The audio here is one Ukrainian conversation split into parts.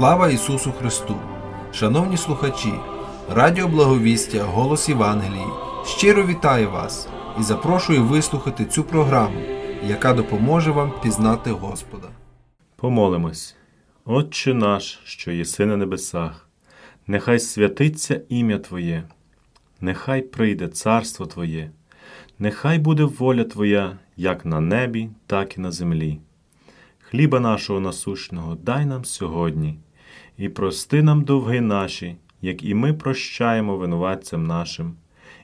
Слава Ісусу Христу! Шановні слухачі, Радіо Благовістя, Голос Євангелії щиро вітаю вас і запрошую вислухати цю програму, яка допоможе вам пізнати Господа. Помолимось. Отче наш, що єси на небесах, нехай святиться ім'я Твоє, нехай прийде царство Твоє, нехай буде воля Твоя як на небі, так і на землі. Хліба нашого насущного дай нам сьогодні, і прости нам довги наші, як і ми прощаємо винуватцям нашим,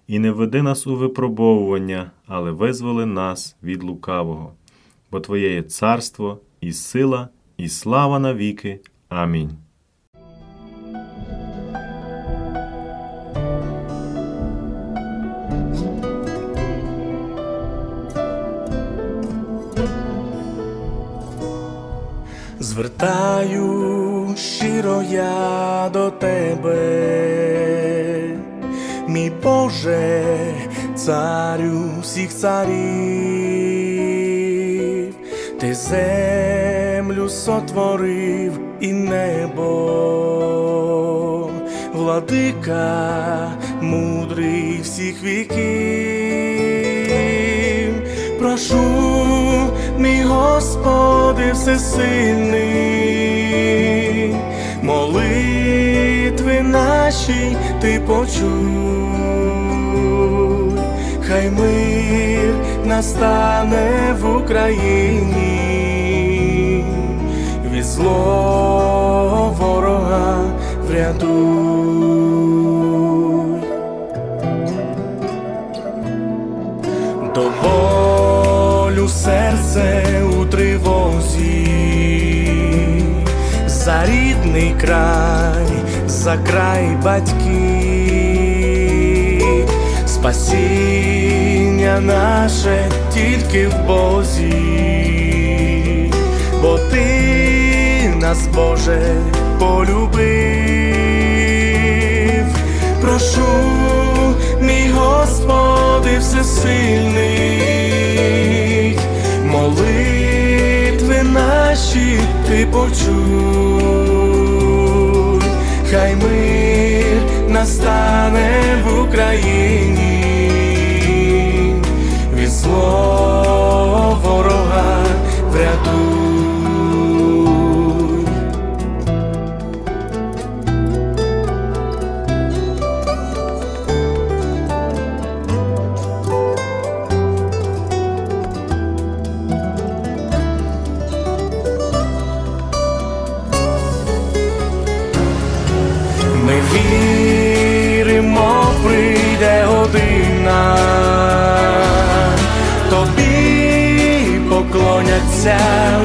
і не веди нас у випробовування, але визволи нас від лукавого, бо Твоє є царство, і сила, і слава навіки. Амінь. Звертаю щиро я до тебе, мій Боже, царю всіх царів, ти землю сотворив і небо, владика мудрий всіх віків, прошу, мій Господи, всесильний, молитви наші ти почуй, хай мир настане в Україні, від зло ворога врятуй. До болю серце у тривозі, за рідний край, за край батьків, спасіння наше тільки в Бозі, бо ти нас, Боже, полюбив, прошу, мій Господи, всесильний, молитви наші ти почуй, хай мир настане в Україні, від зло ворога врятуй. out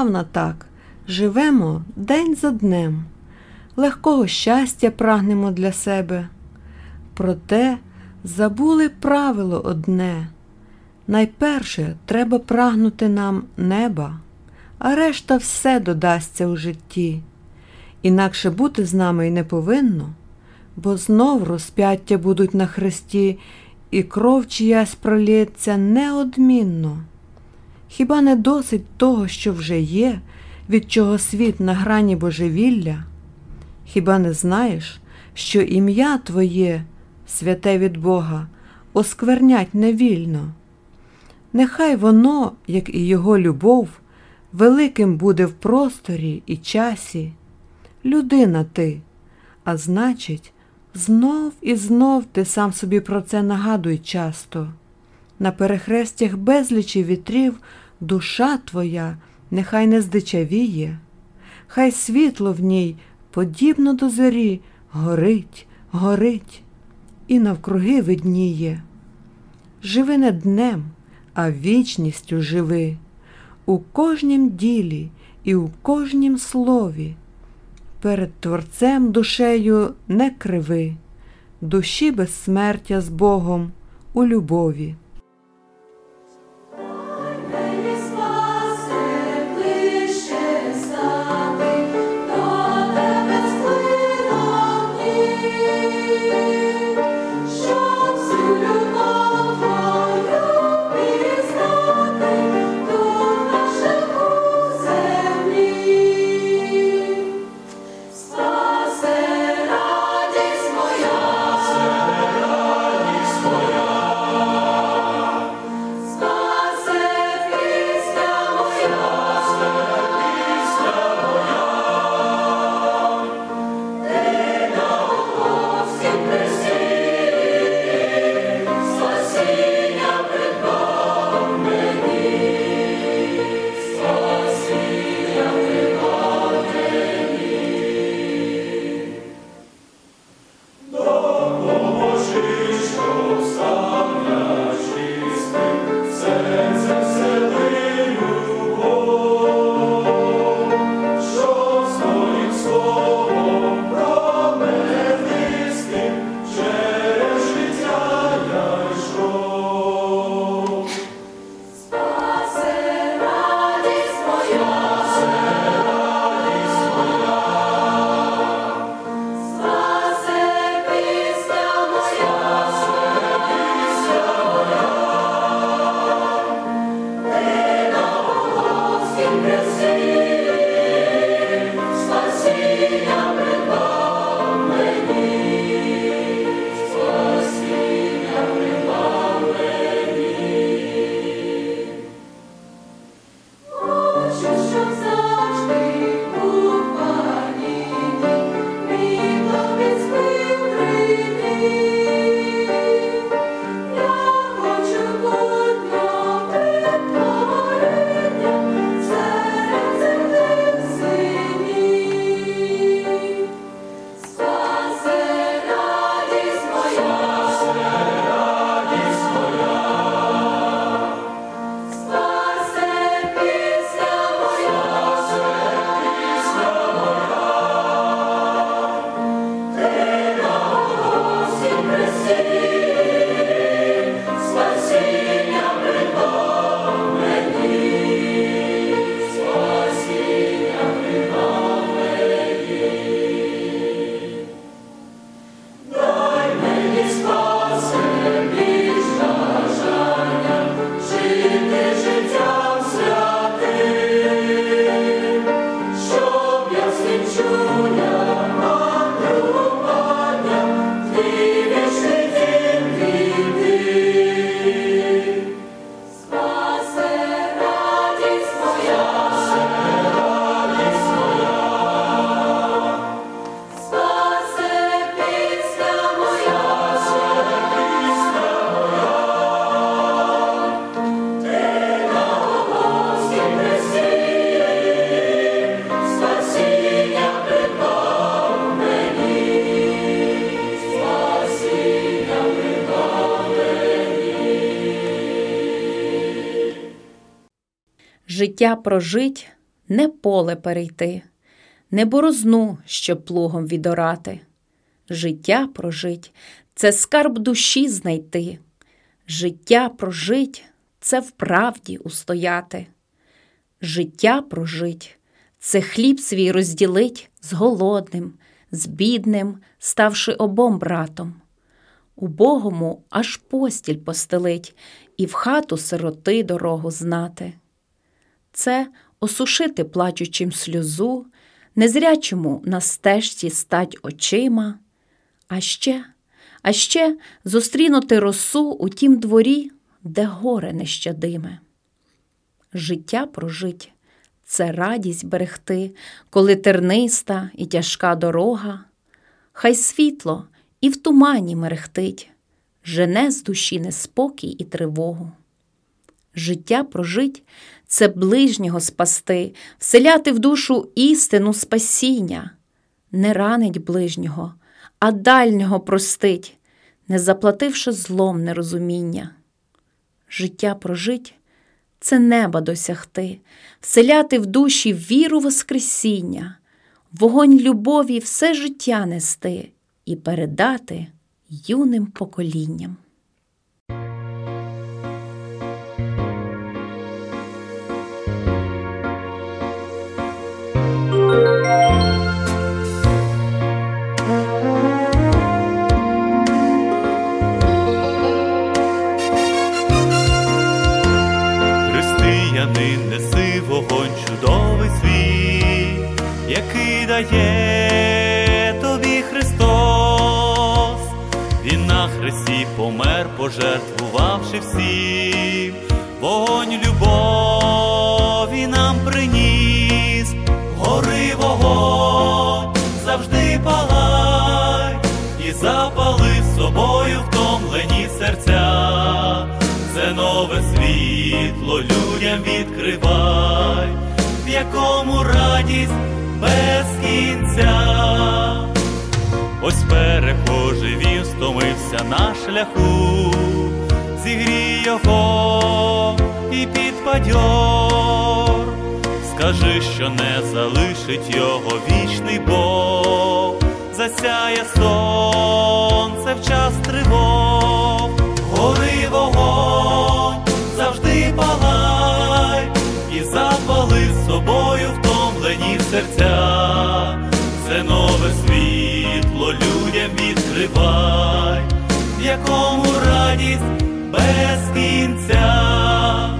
Спрадавна так, живемо день за днем, легкого щастя прагнемо для себе. Проте забули правило одне. Найперше треба прагнути нам неба, а решта все додасться у житті. Інакше бути з нами й не повинно, бо знов розп'яття будуть на хресті, і кров чиясь пролється неодмінно. Хіба не досить того, що вже є, від чого світ на грані божевілля? Хіба не знаєш, що ім'я Твоє, святе від Бога, осквернять невільно? Нехай воно, як і його любов, великим буде в просторі і часі. Людина ти, а значить, знов і знов ти сам собі про це нагадуй часто. на перехрестях безлічі вітрів душа твоя нехай не здичавіє, хай світло в ній, подібно до зорі, горить, горить і навкруги видніє. Живи не днем, а вічністю живи, у кожнім ділі і у кожнім слові. Перед Творцем душею не криви, душі безсмертя з Богом у любові. Життя прожить, не поле перейти, не борозну, щоб плугом відорати. Життя прожить це скарб душі знайти. Життя прожить це в правді устояти. Життя прожить це хліб свій розділить з голодним, з бідним, ставши обом братом. Убогому аж постіль постелить і в хату сироти дорогу знати. Це осушити плачучим сльозу, незрячому на стежці стать очима, а ще, а ще зустрінути росу у тім дворі, де горе нещадиме. Життя прожить це радість берегти, коли терниста і тяжка дорога, хай світло і в тумані мерехтить, жене з душі неспокій і тривогу. Життя прожить це ближнього спасти, вселяти в душу істину спасіння, не ранить ближнього, а дальнього простить, не заплативши злом нерозуміння. Життя прожить це неба досягти, вселяти в душі віру Воскресіння, вогонь любові все життя нести і передати юним поколінням. Чудовий свій, який дає тобі Христос. Він на хресті помер, пожертвувавши всім, вогонь любові нам приніс, гори вогонь, завжди палай, і запали собою втомлені серця. Це нове світло людям відкривай, в якому радість без кінця. Ось перехожий він стомився на шляху, зігрій його і підпадьор. Скажи, що не залишить його вічний Бог, засяє сонце в час тривог, серця, це нове світло людям відкривай, в якому радість без кінця.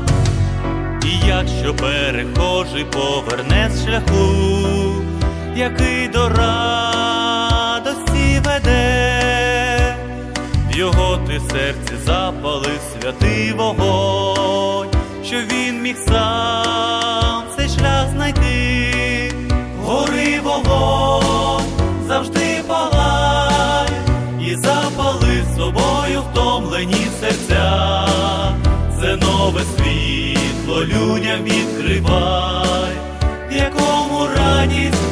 І якщо перехожий поверне з шляху, який до радості веде, в його ти серці запали святий вогонь, що він міг сам цей шлях знайти, вогонь, завжди палай, і запали з собою втомлені серця, це нове світло людям відкривай, в якому радість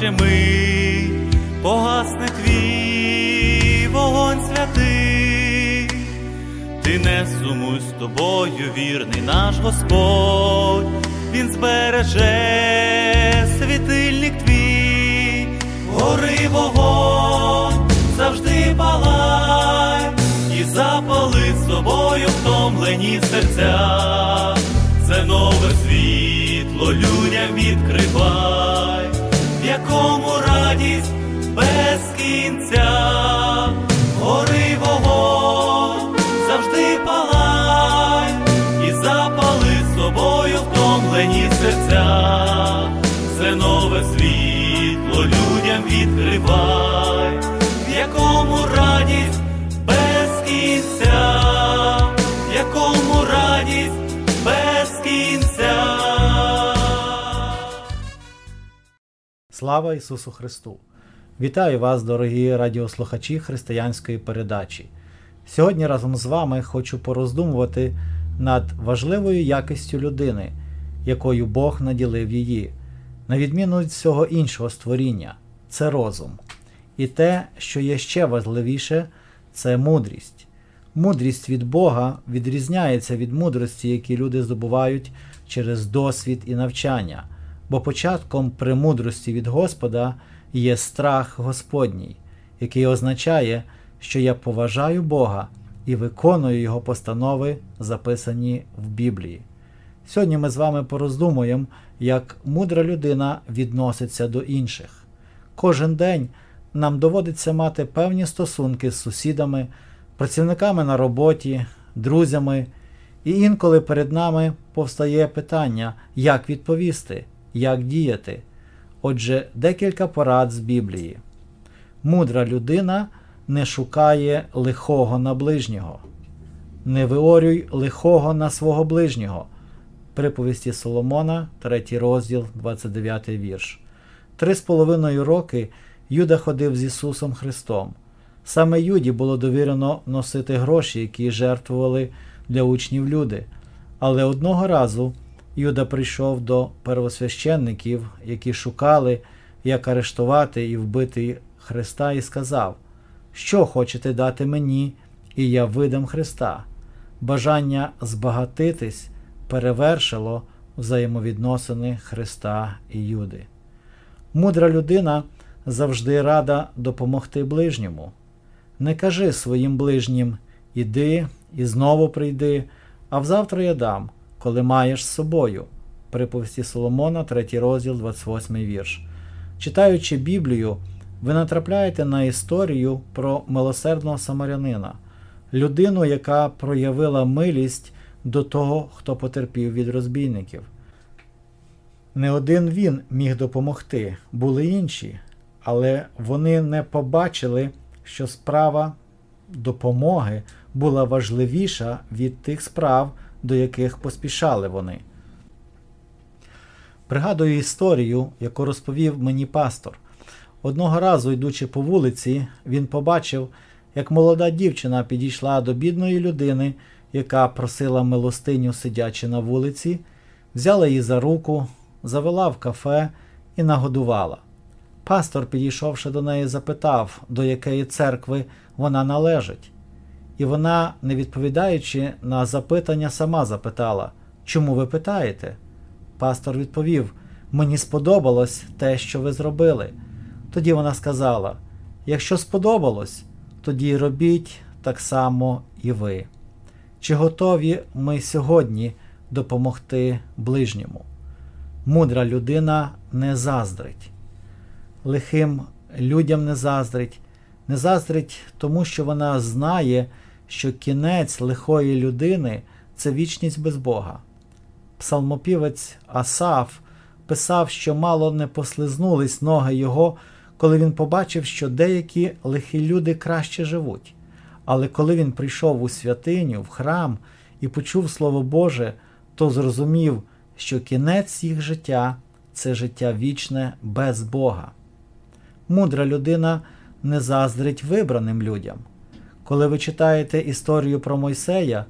защемить, погасне твій вогонь святий, ти не сумуй з тобою, вірний наш Господь, Він збереже світильник твій, гори вогонь, завжди палай, і запали собою втомлені серця, це нове світло людям відкривай, якому радість без кінця, гори вогонь, завжди палай, і запали собою втомлені серця, це нове світло людям відкривай, Слава Ісусу Христу! Вітаю вас, дорогі радіослухачі християнської передачі. Сьогодні разом з вами хочу пороздумувати над важливою якістю людини, якою Бог наділив її, на відміну від всього іншого створіння це розум. І те, що є ще важливіше, це мудрість. Мудрість від Бога відрізняється від мудрості, які люди здобувають через досвід і навчання, бо початком премудрості від Господа є страх Господній, який означає, що я поважаю Бога і виконую Його постанови, записані в Біблії. Сьогодні ми з вами пороздумуємо, як мудра людина відноситься до інших. Кожен день нам доводиться мати певні стосунки з сусідами, працівниками на роботі, друзями, і інколи перед нами повстає питання, як відповісти, як діяти. Отже, декілька порад з Біблії. Мудра людина не шукає лихого на ближнього. Не виорюй лихого на свого ближнього. Приповісті Соломона, 3 розділ, 29 вірш. Три з половиною роки Юда ходив з Ісусом Христом. Саме Юді було довірено носити гроші, які жертвували для учнів люди. Але одного разу Юда прийшов до первосвященників, які шукали, як арештувати і вбити Христа, і сказав: Що хочете дати мені, і я видам Христа. Бажання збагатитись перевершило взаємовідносини Христа і Юди. Мудра людина завжди рада допомогти ближньому. Не кажи своїм ближнім іди і знову прийди, а взавтра я дам, коли маєш з собою. Приповісті Соломона, 3 розділ, 28 вірш. Читаючи Біблію, ви натрапляєте на історію про милосердного самарянина, людину, яка проявила милість до того, хто потерпів від розбійників. Не один він міг допомогти, були інші, але вони не побачили, що справа допомоги була важливіша від тих справ, до яких поспішали вони. Пригадую історію, яку розповів мені пастор. Одного разу, йдучи по вулиці, він побачив, як молода дівчина підійшла до бідної людини, яка просила милостиню, сидячи на вулиці, взяла її за руку, завела в кафе і нагодувала. Пастор, підійшовши до неї, запитав, до якої церкви вона належить. І вона, не відповідаючи на запитання, сама запитала, чому ви питаєте? Пастор відповів: Мені сподобалось те, що ви зробили. Тоді вона сказала: Якщо сподобалось, тоді робіть так само і ви. Чи готові ми сьогодні допомогти ближньому? Мудра людина не заздрить. Лихим людям не заздрить, не заздрить тому, що вона знає, що кінець лихої людини це вічність без Бога. Псалмопівець Асаф писав, що мало не послизнулись ноги його, коли він побачив, що деякі лихі люди краще живуть. Але коли він прийшов у святиню, в храм і почув Слово Боже, то зрозумів, що кінець їх життя це життя вічне без Бога. Мудра людина не заздрить вибраним людям. Коли ви читаєте історію про Мойсея,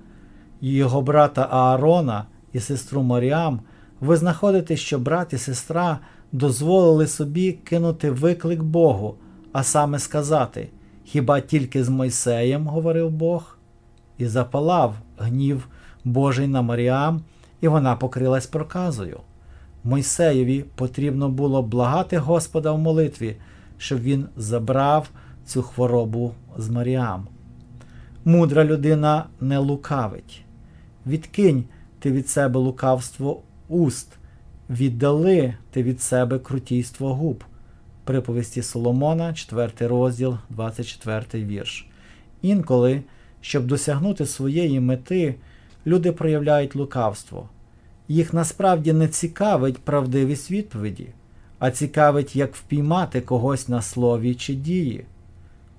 його брата Аарона і сестру Маріам, ви знаходите, що брат і сестра дозволили собі кинути виклик Богу, а саме сказати: Хіба тільки з Мойсеєм, говорив Бог, і запалав гнів Божий на Маріам, і вона покрилась проказою. Мойсеєві потрібно було благати Господа в молитві, щоб він забрав цю хворобу з Маріам. Мудра людина не лукавить. Відкинь ти від себе лукавство уст, віддали ти від себе крутійство губ. Приповісті Соломона, 4 розділ, 24 вірш. Інколи, щоб досягнути своєї мети, люди проявляють лукавство. Їх насправді не цікавить правдивість відповіді, а цікавить, як впіймати когось на слові чи дії.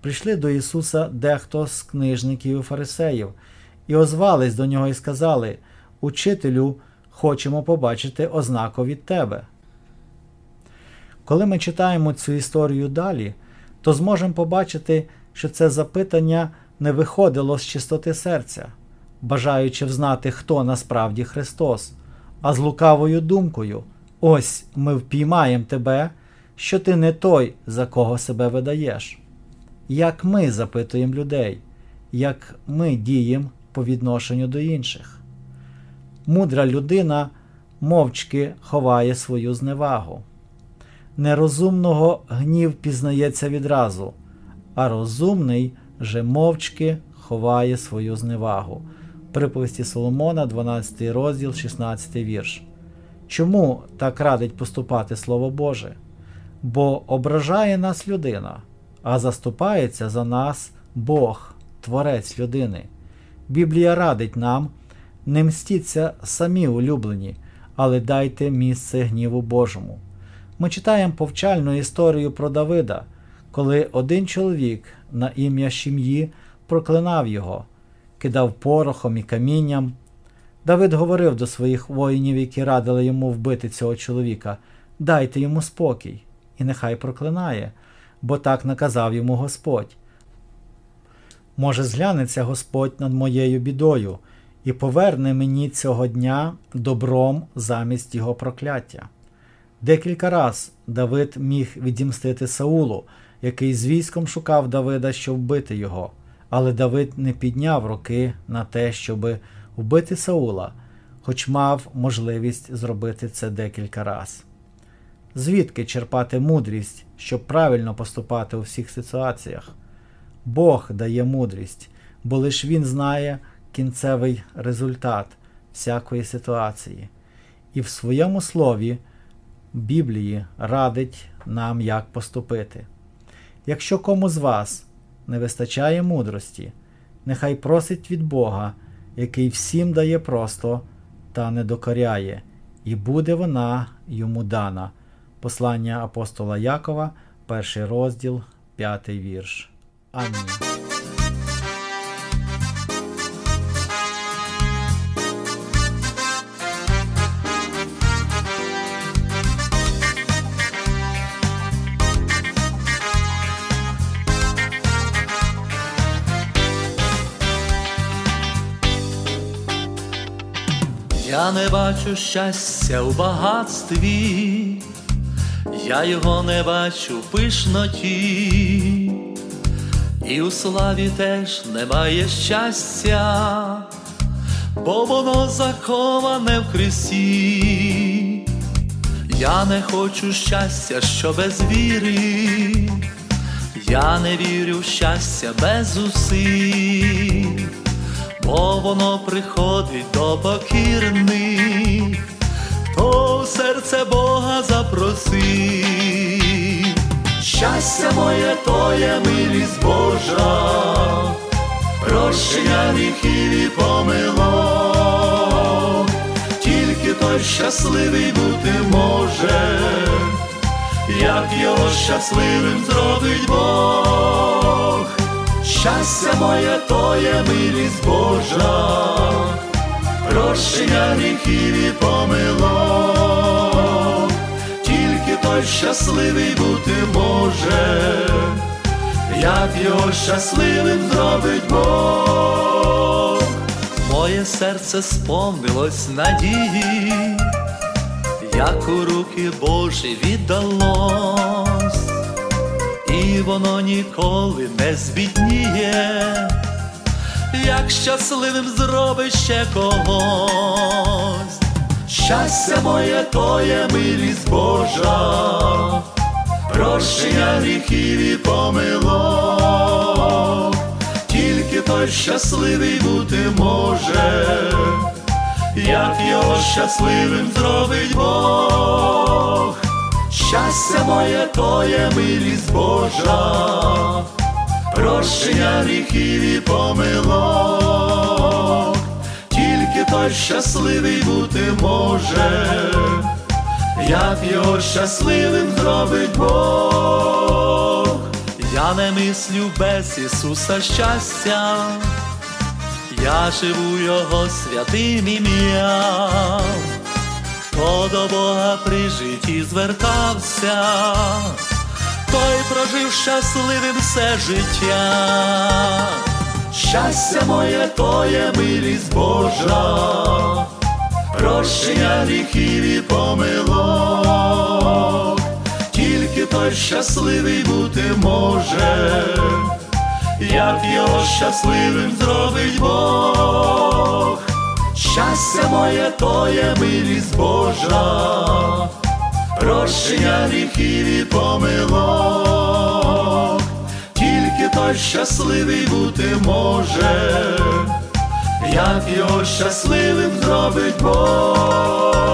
Прийшли до Ісуса дехто з книжників і фарисеїв, і озвались до нього і сказали: Учителю, хочемо побачити ознаку від тебе. Коли ми читаємо цю історію далі, то зможемо побачити, що це запитання не виходило з чистоти серця, бажаючи взнати, хто насправді Христос, а з лукавою думкою: ось ми впіймаємо тебе, що ти не той, за кого себе видаєш. Як ми запитуємо людей, як ми діємо по відношенню до інших. Мудра людина мовчки ховає свою зневагу. Нерозумного гнів пізнається відразу, а розумний же мовчки ховає свою зневагу. Приповісті Соломона, 12 розділ, 16 вірш. Чому так радить поступати Слово Боже? Бо ображає нас людина, а заступається за нас Бог, Творець людини. Біблія радить нам не мстіться самі улюблені, але дайте місце гніву Божому. Ми читаємо повчальну історію про Давида, коли один чоловік на ім'я Шім'ї проклинав його, кидав порохом і камінням. Давид говорив до своїх воїнів, які радили йому вбити цього чоловіка: дайте йому спокій, і нехай проклинає, бо так наказав йому Господь. Може, зглянеться Господь над моєю бідою і поверне мені цього дня добром замість його прокляття. Декілька раз Давид міг відімстити Саулу, який з військом шукав Давида, щоб вбити його, але Давид не підняв руки на те, щоб вбити Саула, хоч мав можливість зробити це декілька раз. Звідки черпати мудрість, щоб правильно поступати у всіх ситуаціях? Бог дає мудрість, бо лиш Він знає кінцевий результат всякої ситуації. І в своєму слові Біблії радить нам, як поступити. Якщо кому з вас не вистачає мудрості, нехай просить від Бога, який всім дає просто та не докоряє, і буде вона йому дана. Послання апостола Якова, перший розділ, п'ятий вірш. Амінь. Я не бачу щастя у багатстві, я його не бачу в пишноті, і у славі теж немає щастя, бо воно заховане в Христі. Я не хочу щастя, що без віри, я не вірю в щастя без зусиль бо воно приходить до покірних, в серце Бога запросив. Щастя моє, то є милість Божа, прощення гріхів і помилок, тільки той щасливий бути може, як його щасливим зробить Бог. Щастя моє, то є милість Божа, прощення гріхів і помилок, тільки той щасливий бути може, як його щасливим зробить Бог. Моє серце сповнилось надії, як у руки Божі віддалось. І воно ніколи не збідніє, як щасливим зробить ще когось. Щастя моє, то є милість Божа, прощення гріхів і помилок, тільки той щасливий бути може, як його щасливим зробить Бог. Щастя моє, то є милість Божа, прощення гріхів і помилок, тільки той щасливий бути може, як його щасливим зробить Бог. Я не мислю без Ісуса щастя, я живу Його святим ім'ям. Хто до Бога при житті звертався, той прожив щасливим все життя. Щастя моє, то є милість Божа, прощення гріхів і помилок, тільки той щасливий бути може, як його щасливим зробить Бог. Щастя моє, то милість Божа, прощення гріхів і помилок, тільки той щасливий бути може, як його щасливим зробить Бог.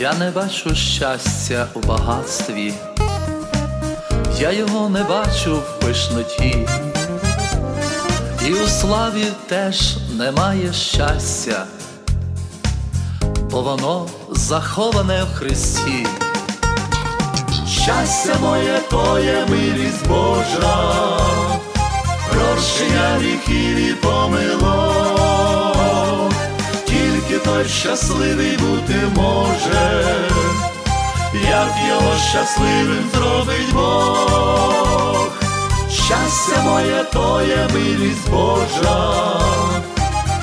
Я не бачу щастя у багатстві, я його не бачу в пишноті, і у славі теж немає щастя, бо воно заховане в Христі. Щастя моє то є милість Божа, прощення гріхів і помилок, той щасливий бути може, як його щасливим зробить Бог. Щастя моє то милість Божа,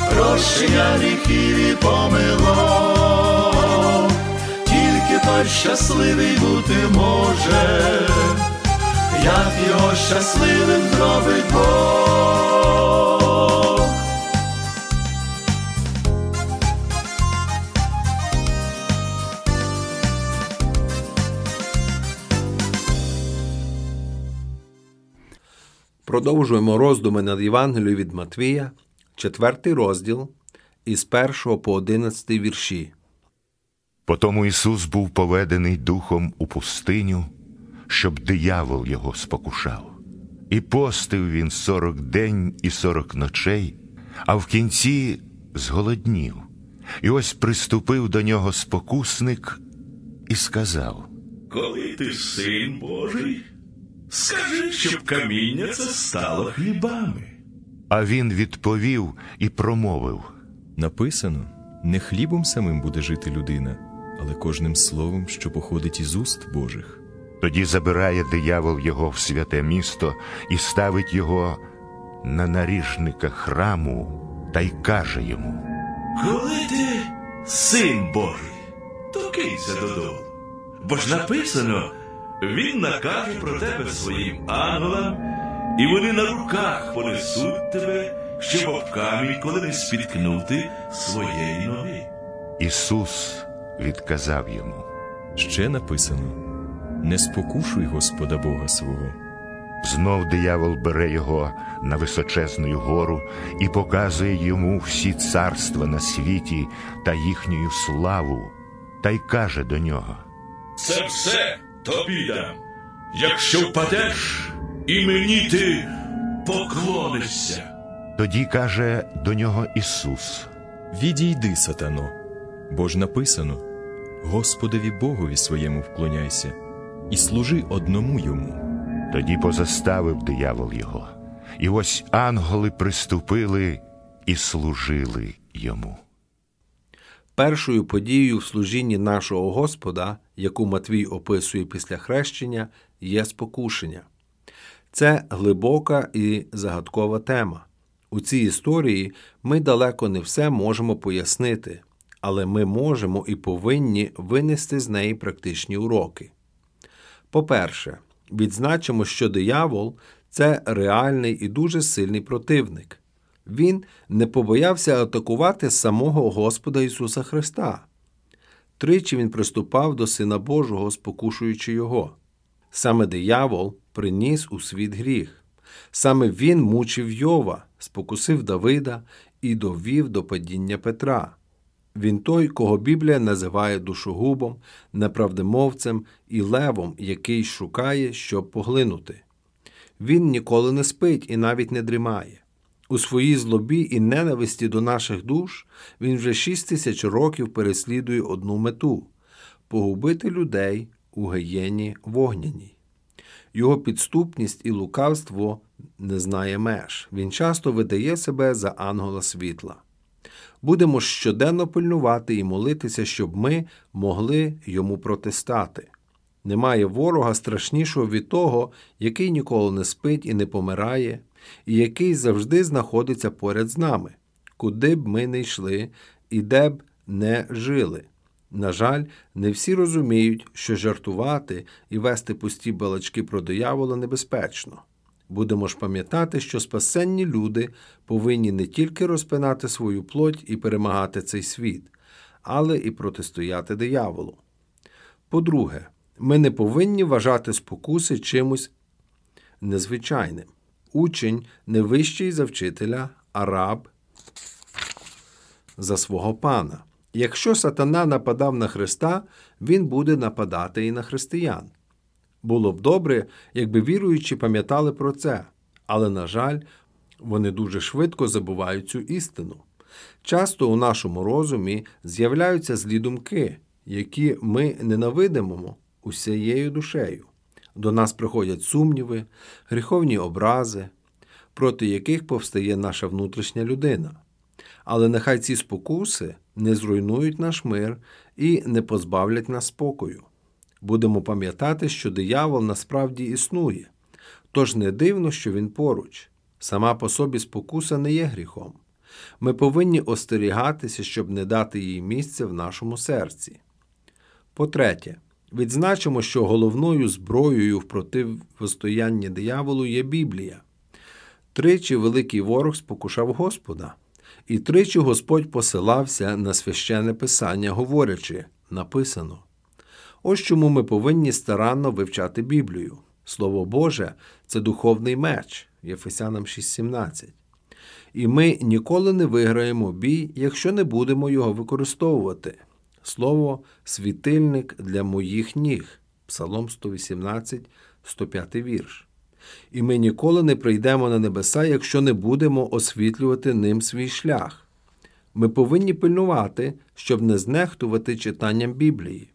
прощення гріхів і помилок, тільки той щасливий бути може, як його щасливим зробить Бог. Продовжуємо роздуми над Євангелією від Матвія, четвертий розділ, із 1 по 11 вірші. Потому Ісус був поведений духом у пустиню, щоб диявол його спокушав. І постив він сорок день і сорок ночей, а в кінці зголоднів. І ось приступив до нього спокусник і сказав: Коли ти син Божий, скажи, щоб каміння це стало хлібами. А він відповів і промовив: Написано: не хлібом самим буде жити людина, але кожним словом, що походить із уст Божих. Тоді забирає диявол його в святе місто і ставить його на наріжника храму та й каже йому: Коли ти син Божий, то кинься додолу. Бо ж написано, він накаже про тебе своїм ангелам, і вони на руках понесуть тебе, щоб об камінь, коли не спіткнути своєї ноги. Ісус відказав йому. Ще написано: не спокушуй Господа Бога свого. Знов диявол бере його на височезну гору і показує йому всі царства на світі та їхню славу, та й каже до нього. Це все тобі дам. Якщо впадеш, і мені ти поклонишся. Тоді каже до нього Ісус. Відійди, сатано, бо ж написано: Господові Богові своєму вклоняйся і служи одному йому. Тоді позаставив диявол його, і ось ангели приступили і служили йому. Першою подією в служінні нашого Господа, яку Матвій описує після хрещення, є спокушення. Це глибока і загадкова тема. У цій історії ми далеко не все можемо пояснити, але ми можемо і повинні винести з неї практичні уроки. По-перше, відзначимо, що диявол це реальний і дуже сильний противник. Він не побоявся атакувати самого Господа Ісуса Христа. Тричі він приступав до Сина Божого, спокушуючи його. Саме диявол приніс у світ гріх. Саме він мучив Йова, спокусив Давида і довів до падіння Петра. Він той, кого Біблія називає душогубом, неправдемовцем і левом, який шукає, щоб поглинути. Він ніколи не спить і навіть не дрімає. У своїй злобі і ненависті до наших душ він вже шість тисяч років переслідує одну мету погубити людей у гієні вогняній. Його підступність і лукавство не знає меж. Він часто видає себе за ангела світла. Будемо щоденно пильнувати і молитися, щоб ми могли йому протистати. Немає ворога страшнішого від того, який ніколи не спить і не помирає, і який завжди знаходиться поряд з нами, куди б ми не йшли і де б не жили. На жаль, не всі розуміють, що жартувати і вести пусті балачки про диявола небезпечно. Будемо ж пам'ятати, що спасенні люди повинні не тільки розпинати свою плоть і перемагати цей світ, але і протистояти дияволу. По-друге, ми не повинні вважати спокуси чимось незвичайним. Учень не вищий за вчителя, а раб за свого пана. Якщо сатана нападав на Христа, він буде нападати і на християн. Було б добре, якби віруючі пам'ятали про це, але, на жаль, вони дуже швидко забувають цю істину. Часто у нашому розумі з'являються злі думки, які ми ненавидимо усією душею. До нас приходять сумніви, гріховні образи, проти яких повстає наша внутрішня людина. Але нехай ці спокуси не зруйнують наш мир і не позбавлять нас спокою. Будемо пам'ятати, що диявол насправді існує, тож не дивно, що він поруч. Сама по собі спокуса не є гріхом. Ми повинні остерігатися, щоб не дати їй місця в нашому серці. По-третє, відзначимо, що головною зброєю в противостоянні дияволу є Біблія. Тричі великий ворог спокушав Господа, і тричі Господь посилався на священне писання, говорячи написано. Ось чому ми повинні старанно вивчати Біблію. Слово Боже це духовний меч Єфесянам 6:17. І ми ніколи не виграємо бій, якщо не будемо його використовувати. Слово світильник для моїх ніг. Псалом 118, 105 вірш. І ми ніколи не прийдемо на небеса, якщо не будемо освітлювати ним свій шлях. Ми повинні пильнувати, щоб не знехтувати читанням Біблії.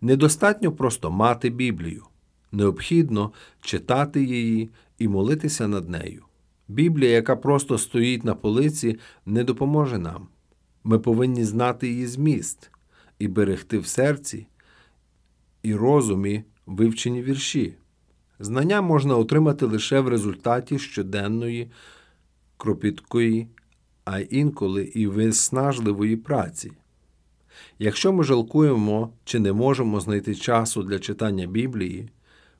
Недостатньо просто мати Біблію. Необхідно читати її і молитися над нею. Біблія, яка просто стоїть на полиці, не допоможе нам. Ми повинні знати її зміст і берегти в серці і розумі вивчені вірші. Знання можна отримати лише в результаті щоденної, кропіткої, а інколи і виснажливої праці. Якщо ми жалкуємо чи не можемо знайти часу для читання Біблії,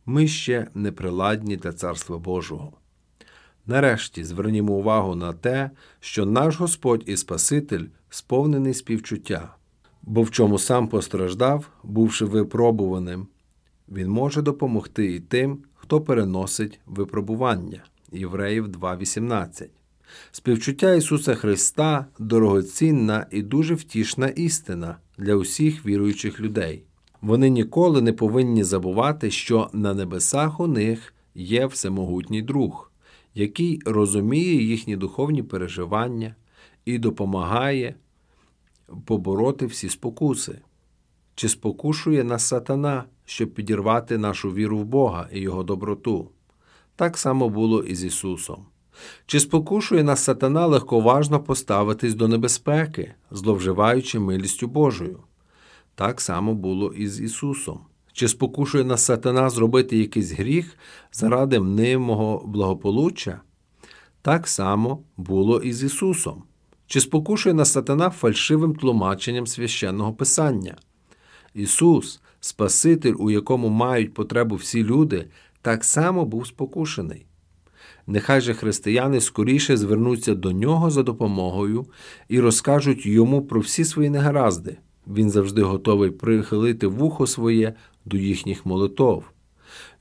ми ще не приладні для Царства Божого. Нарешті звернімо увагу на те, що наш Господь і Спаситель сповнений співчуття, бо в чому сам постраждав, бувши випробуваним, Він може допомогти і тим, хто переносить випробування. Євреїв 2.18. Співчуття Ісуса Христа дорогоцінна і дуже втішна істина для усіх віруючих людей. Вони ніколи не повинні забувати, що на небесах у них є всемогутній друг, який розуміє їхні духовні переживання і допомагає побороти всі спокуси. Чи спокушує нас сатана, щоб підірвати нашу віру в Бога і Його доброту? Так само було і з Ісусом. Чи спокушує нас сатана легковажно поставитись до небезпеки, зловживаючи милістю Божою? Так само було і з Ісусом. Чи спокушує нас сатана зробити якийсь гріх заради мнимого благополуччя? Так само було і з Ісусом. Чи спокушує нас сатана фальшивим тлумаченням священного Писання? Ісус, Спаситель, у якому мають потребу всі люди, так само був спокушений. Нехай же християни скоріше звернуться до нього за допомогою і розкажуть йому про всі свої негаразди. Він завжди готовий прихилити вухо своє до їхніх молитов.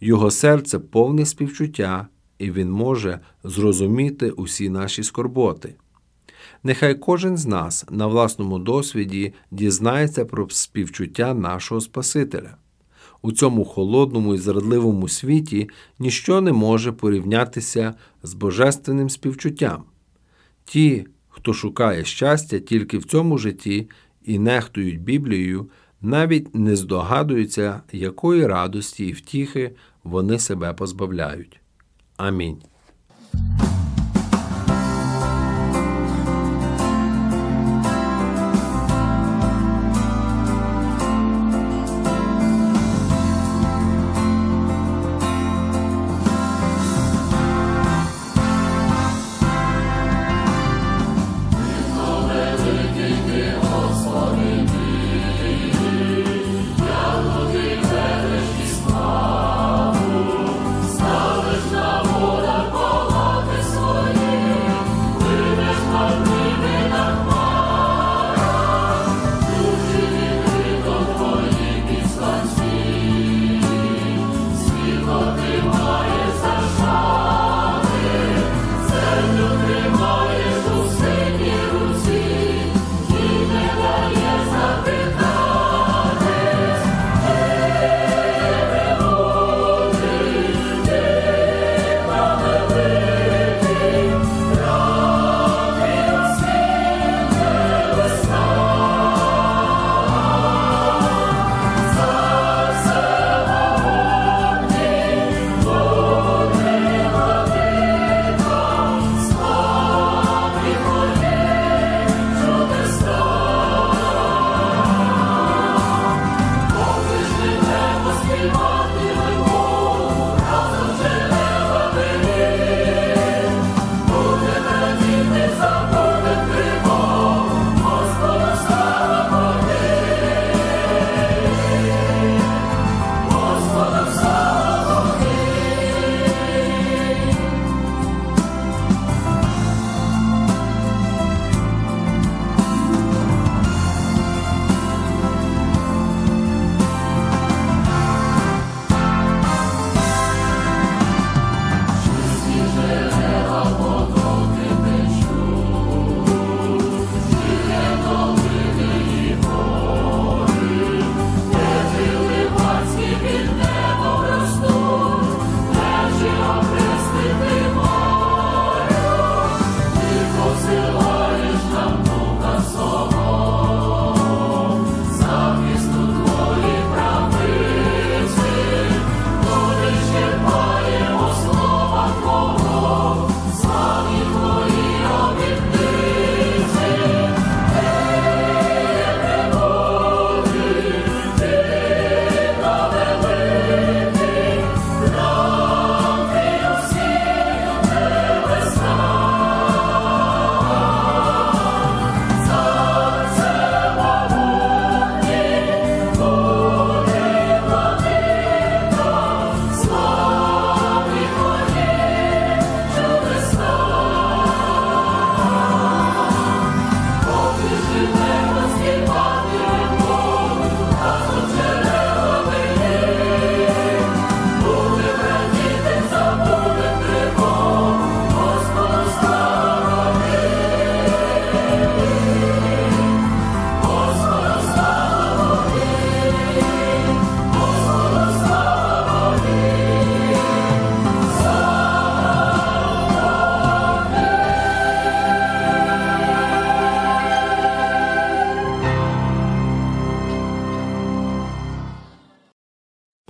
Його серце повне співчуття, і він може зрозуміти усі наші скорботи. Нехай кожен з нас на власному досвіді дізнається про співчуття нашого Спасителя. У цьому холодному і зрадливому світі ніщо не може порівнятися з божественним співчуттям. Ті, хто шукає щастя тільки в цьому житті і нехтують Біблією, навіть не здогадуються, якої радості і втіхи вони себе позбавляють. Амінь.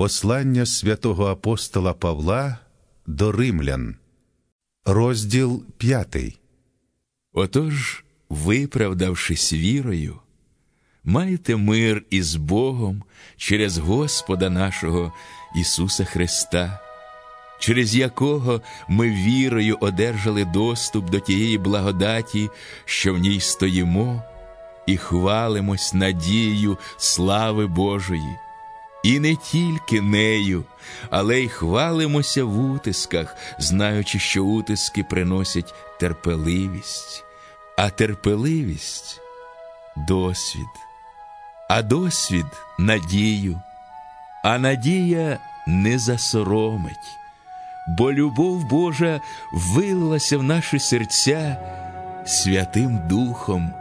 Послання святого апостола Павла до римлян, розділ п'ятий. Отож, виправдавшись вірою, маєте мир із Богом через Господа нашого Ісуса Христа, через якого ми вірою одержали доступ до тієї благодаті, що в ній стоїмо, і хвалимось надією слави Божої. І не тільки нею, але й хвалимося в утисках, знаючи, що утиски приносять терпеливість, а терпеливість досвід, а досвід надію, а надія не засоромить, бо любов Божа вилилася в наші серця Святим Духом,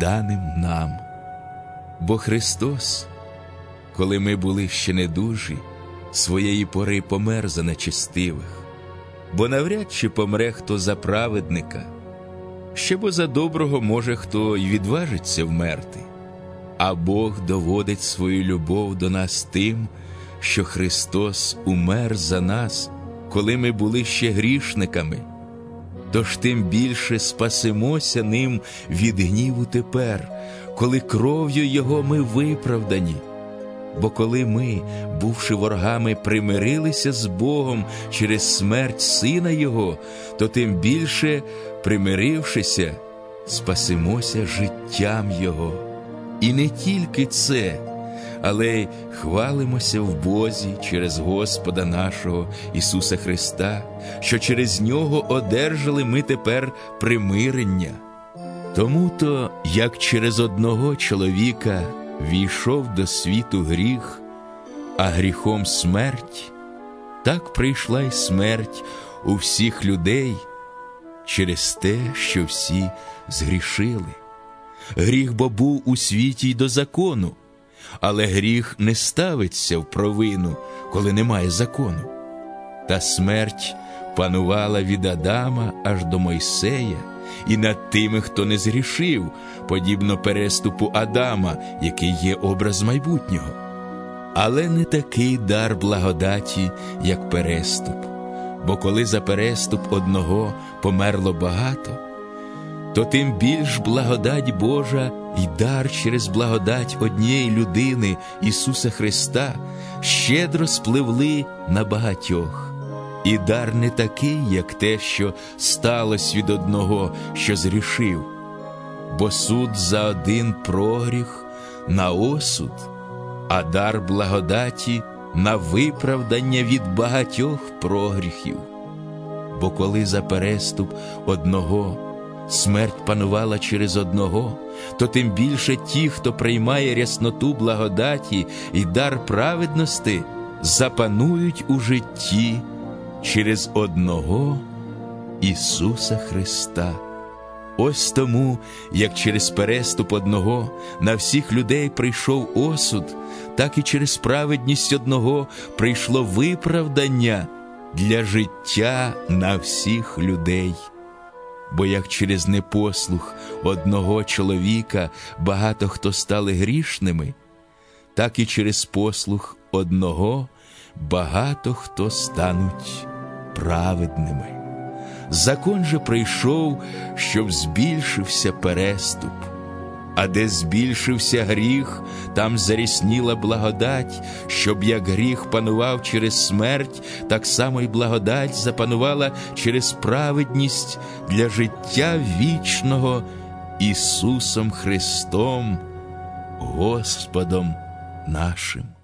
даним нам. Бо Христос коли ми були ще недужі, своєї пори помер за нечестивих, бо навряд чи помре хто за праведника, ще бо за доброго може хто й відважиться вмерти, а Бог доводить свою любов до нас тим, що Христос умер за нас, коли ми були ще грішниками. Тож тим більше спасемося ним від гніву тепер, коли кров'ю Його ми виправдані. Бо коли ми, бувши ворогами, примирилися з Богом через смерть Сина Його, то тим більше, примирившися, спасемося життям Його. І не тільки це, але й хвалимося в Бозі через Господа нашого Ісуса Христа, що через Нього одержали ми тепер примирення. Тому то, як через одного чоловіка війшов до світу гріх, а гріхом смерть, так прийшла й смерть у всіх людей через те, що всі згрішили. Гріх бо був у світі й до закону, але гріх не ставиться в провину, коли немає закону. Та смерть панувала від Адама аж до Мойсея і над тими, хто не згрішив, подібно переступу Адама, який є образ майбутнього. Але не такий дар благодаті, як переступ. Бо коли за переступ одного померло багато, то тим більш благодать Божа і дар через благодать однієї людини Ісуса Христа щедро спливли на багатьох. І дар не такий, як те, що сталося від одного, що зрішив, бо суд за один прогріх на осуд, а дар благодаті на виправдання від багатьох прогріхів. Бо коли за переступ одного смерть панувала через одного, то тим більше ті, хто приймає рясноту благодаті і дар праведності, запанують у житті через одного Ісуса Христа. Ось тому, як через переступ одного на всіх людей прийшов осуд, так і через праведність одного прийшло виправдання для життя на всіх людей. Бо як через непослух одного чоловіка багато хто стали грішними, так і через послух одного багато хто стануть праведними. Закон же прийшов, щоб збільшився переступ, а де збільшився гріх, там зарісніла благодать, щоб як гріх панував через смерть, так само й благодать запанувала через праведність для життя вічного Ісусом Христом, Господом нашим.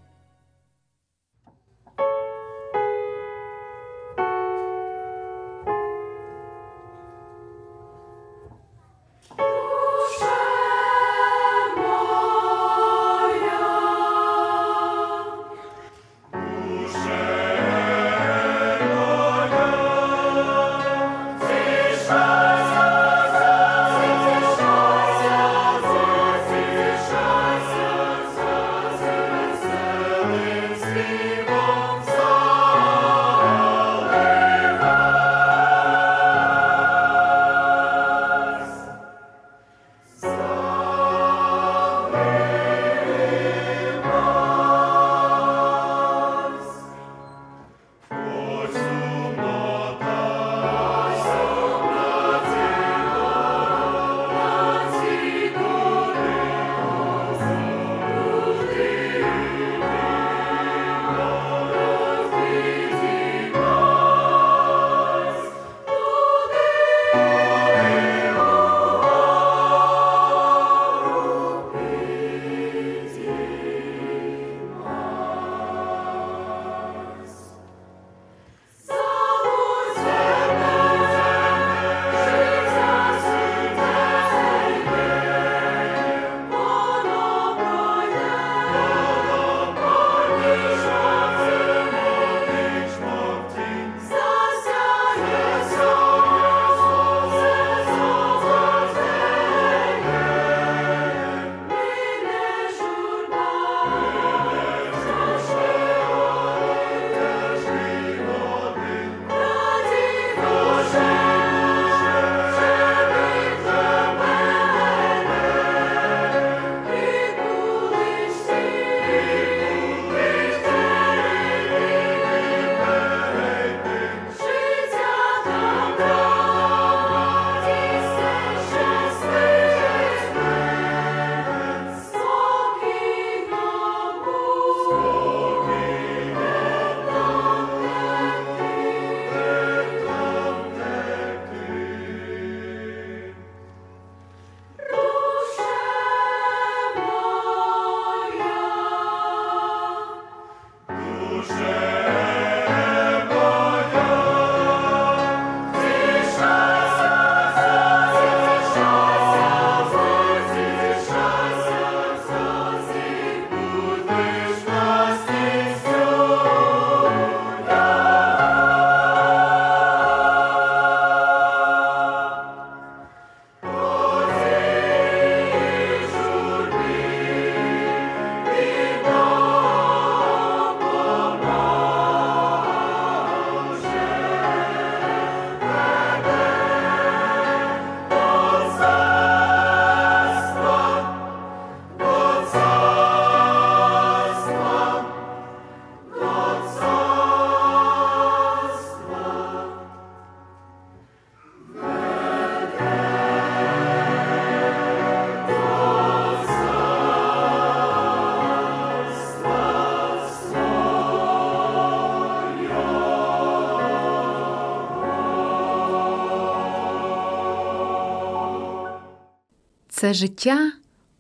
Це життя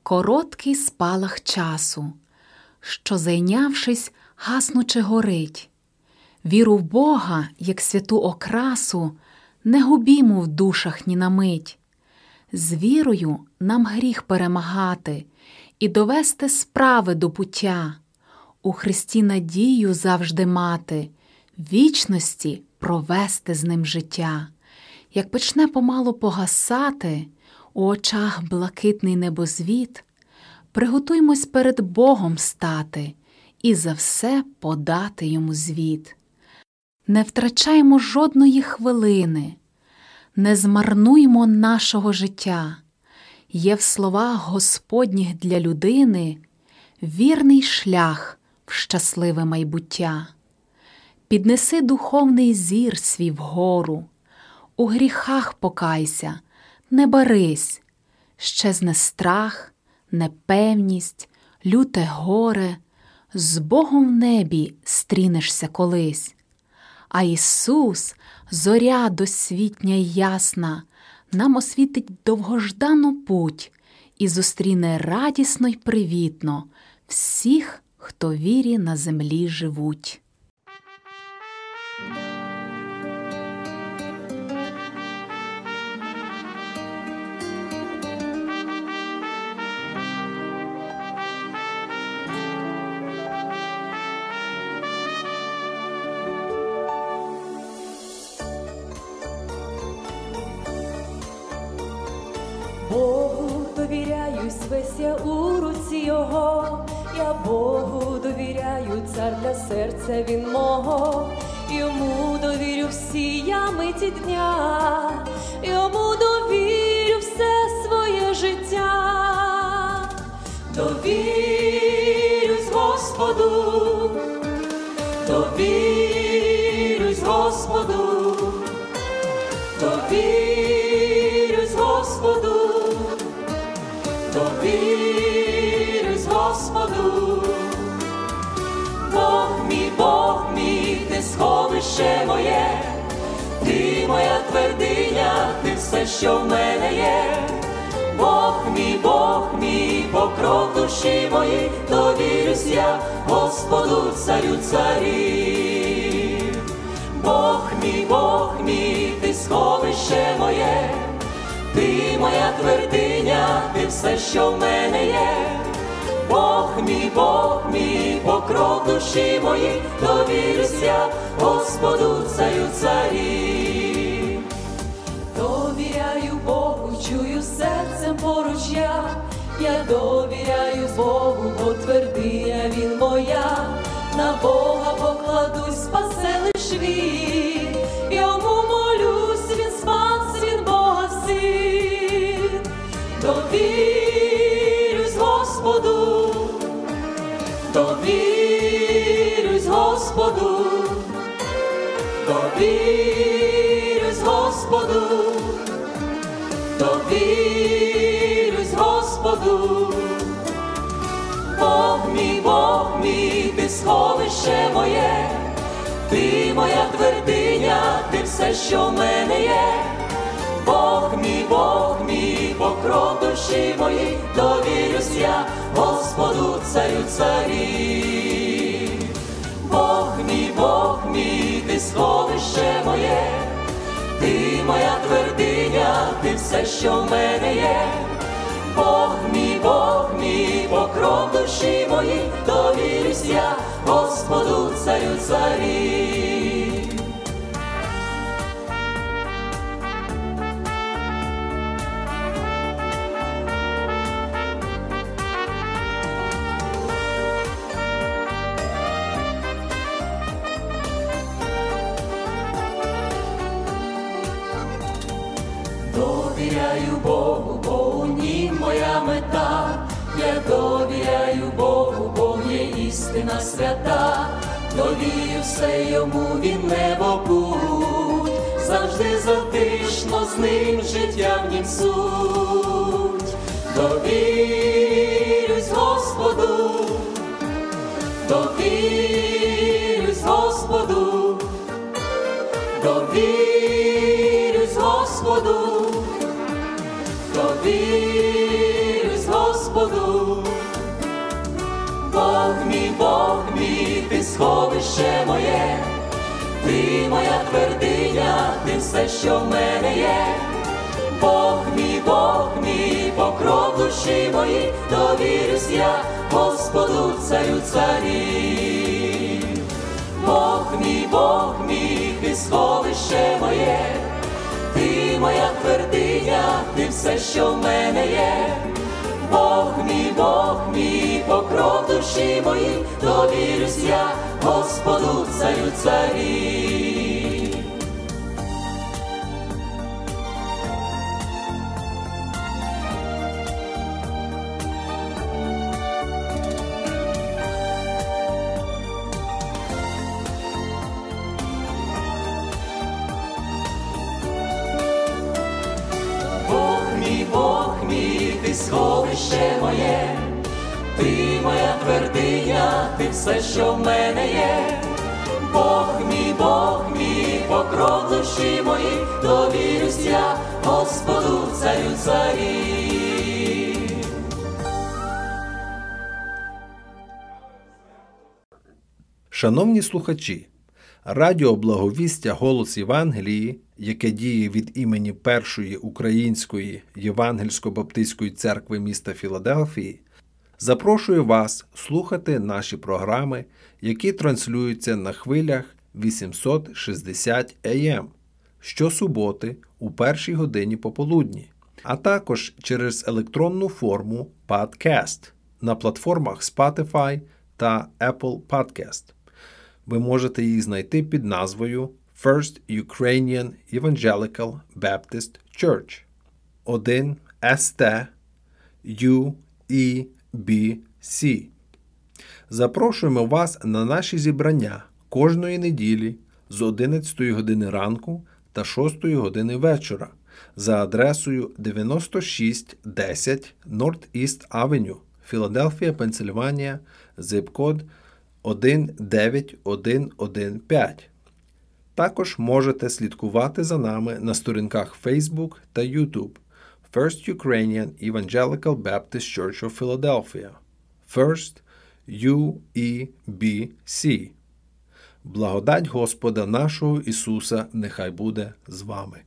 короткий спалах часу, що, зайнявшись, гаснуче горить. Віру в Бога, як святу окрасу, не губімо в душах ні на мить. З вірою нам гріх перемагати і довести справи до пуття, у Христі надію завжди мати, вічності провести з ним життя. Як почне помалу погасати, у очах блакитний небозвіт, приготуймось перед Богом стати і за все подати йому звіт. Не втрачаймо жодної хвилини, не змарнуймо нашого життя. Є в словах Господніх для людини вірний шлях в щасливе майбуття. Піднеси духовний зір свій вгору, у гріхах покайся, не барись, щезне страх, непевність, люте горе, з Богом в небі стрінешся колись. А Ісус, зоря досвітня й ясна, нам освітить довгождану путь і зустріне радісно й привітно всіх, хто вірі на землі живуть. Весь я у руці Його, я Богу довіряю, цар для серця він мого, йому довірю всі я миті дня, йому довірю все своє життя, довірюсь Господу, довірюсь Господу, довірюсь Господу, Бог мій, Бог мій, ти сховище моє, ти моя твердиня, ти все, що в мене є. Бог мій, Бог мій, покров душі мої, довірюсь я Господу, царю царів. Бог мій, Бог мій, ти сховище моє, ти моя твердиня, ти все, що в мене є. Бог мій, Бог мій, покров душі мої, довірюсь Господу, царю царів. Довіряю Богу, чую серцем поруч я, я довіряю Богу, бо твердиня він моя, на Бога покладусь, спасе лиш він, йому довірюсь Господу. Бог мій, Бог мій, ти сховище моє, ти моя твердиня, ти все, що в мене є. Бог мій, Бог мій, покров душі мої, довірюсь я Господу царю царі. Бог мій, Бог мій, ти сховище моє, ти моя твердиня, ти все, що в мене є. Бог мій, Бог мій, покров душі мої, довірюсь я Господу царю царі. Істина свята. Довірю все йому, він небо путь. Завжди затишно з ним життя в нім суть. Довірюсь Господу, довірюсь Господу, довірюсь Господу, довірюсь сховище моє, ти моя твердиня, ти все, що в мене є. Бог мій, Бог мій, покров душі мої, довірюсь я Господу царю царі. Бог мій, Бог мій, ти сховище моє, ти моя твердиня, ти все, що в мене є. Бог мій, Бог мій, покров душі моїй, довірюсь я Господу царю царі. Все, що в мене є. Бог мій, Бог мій, покров душі мої, довірюсь я Господу царю царі. Шановні слухачі, Радіо Благовістя Голос Євангелії, яке діє від імені Першої Української Євангельсько-Баптистської церкви міста Філадельфії, запрошує вас слухати наші програми, які транслюються на хвилях 860 АМ щосуботи у першій годині пополудні, а також через електронну форму Podcast на платформах Spotify та Apple Podcast. Ви можете їх знайти під назвою First Ukrainian Evangelical Baptist Church 1 ST UEBC. Запрошуємо вас на наші зібрання кожної неділі з 11 години ранку та 6 години вечора за адресою 9610 North East Avenue, Філадельфія, Пенсильванія, зип-код 19115. Також можете слідкувати за нами на сторінках Facebook та YouTube First Ukrainian Evangelical Baptist Church of Philadelphia First UEBC. Благодать Господа нашого Ісуса нехай буде з вами.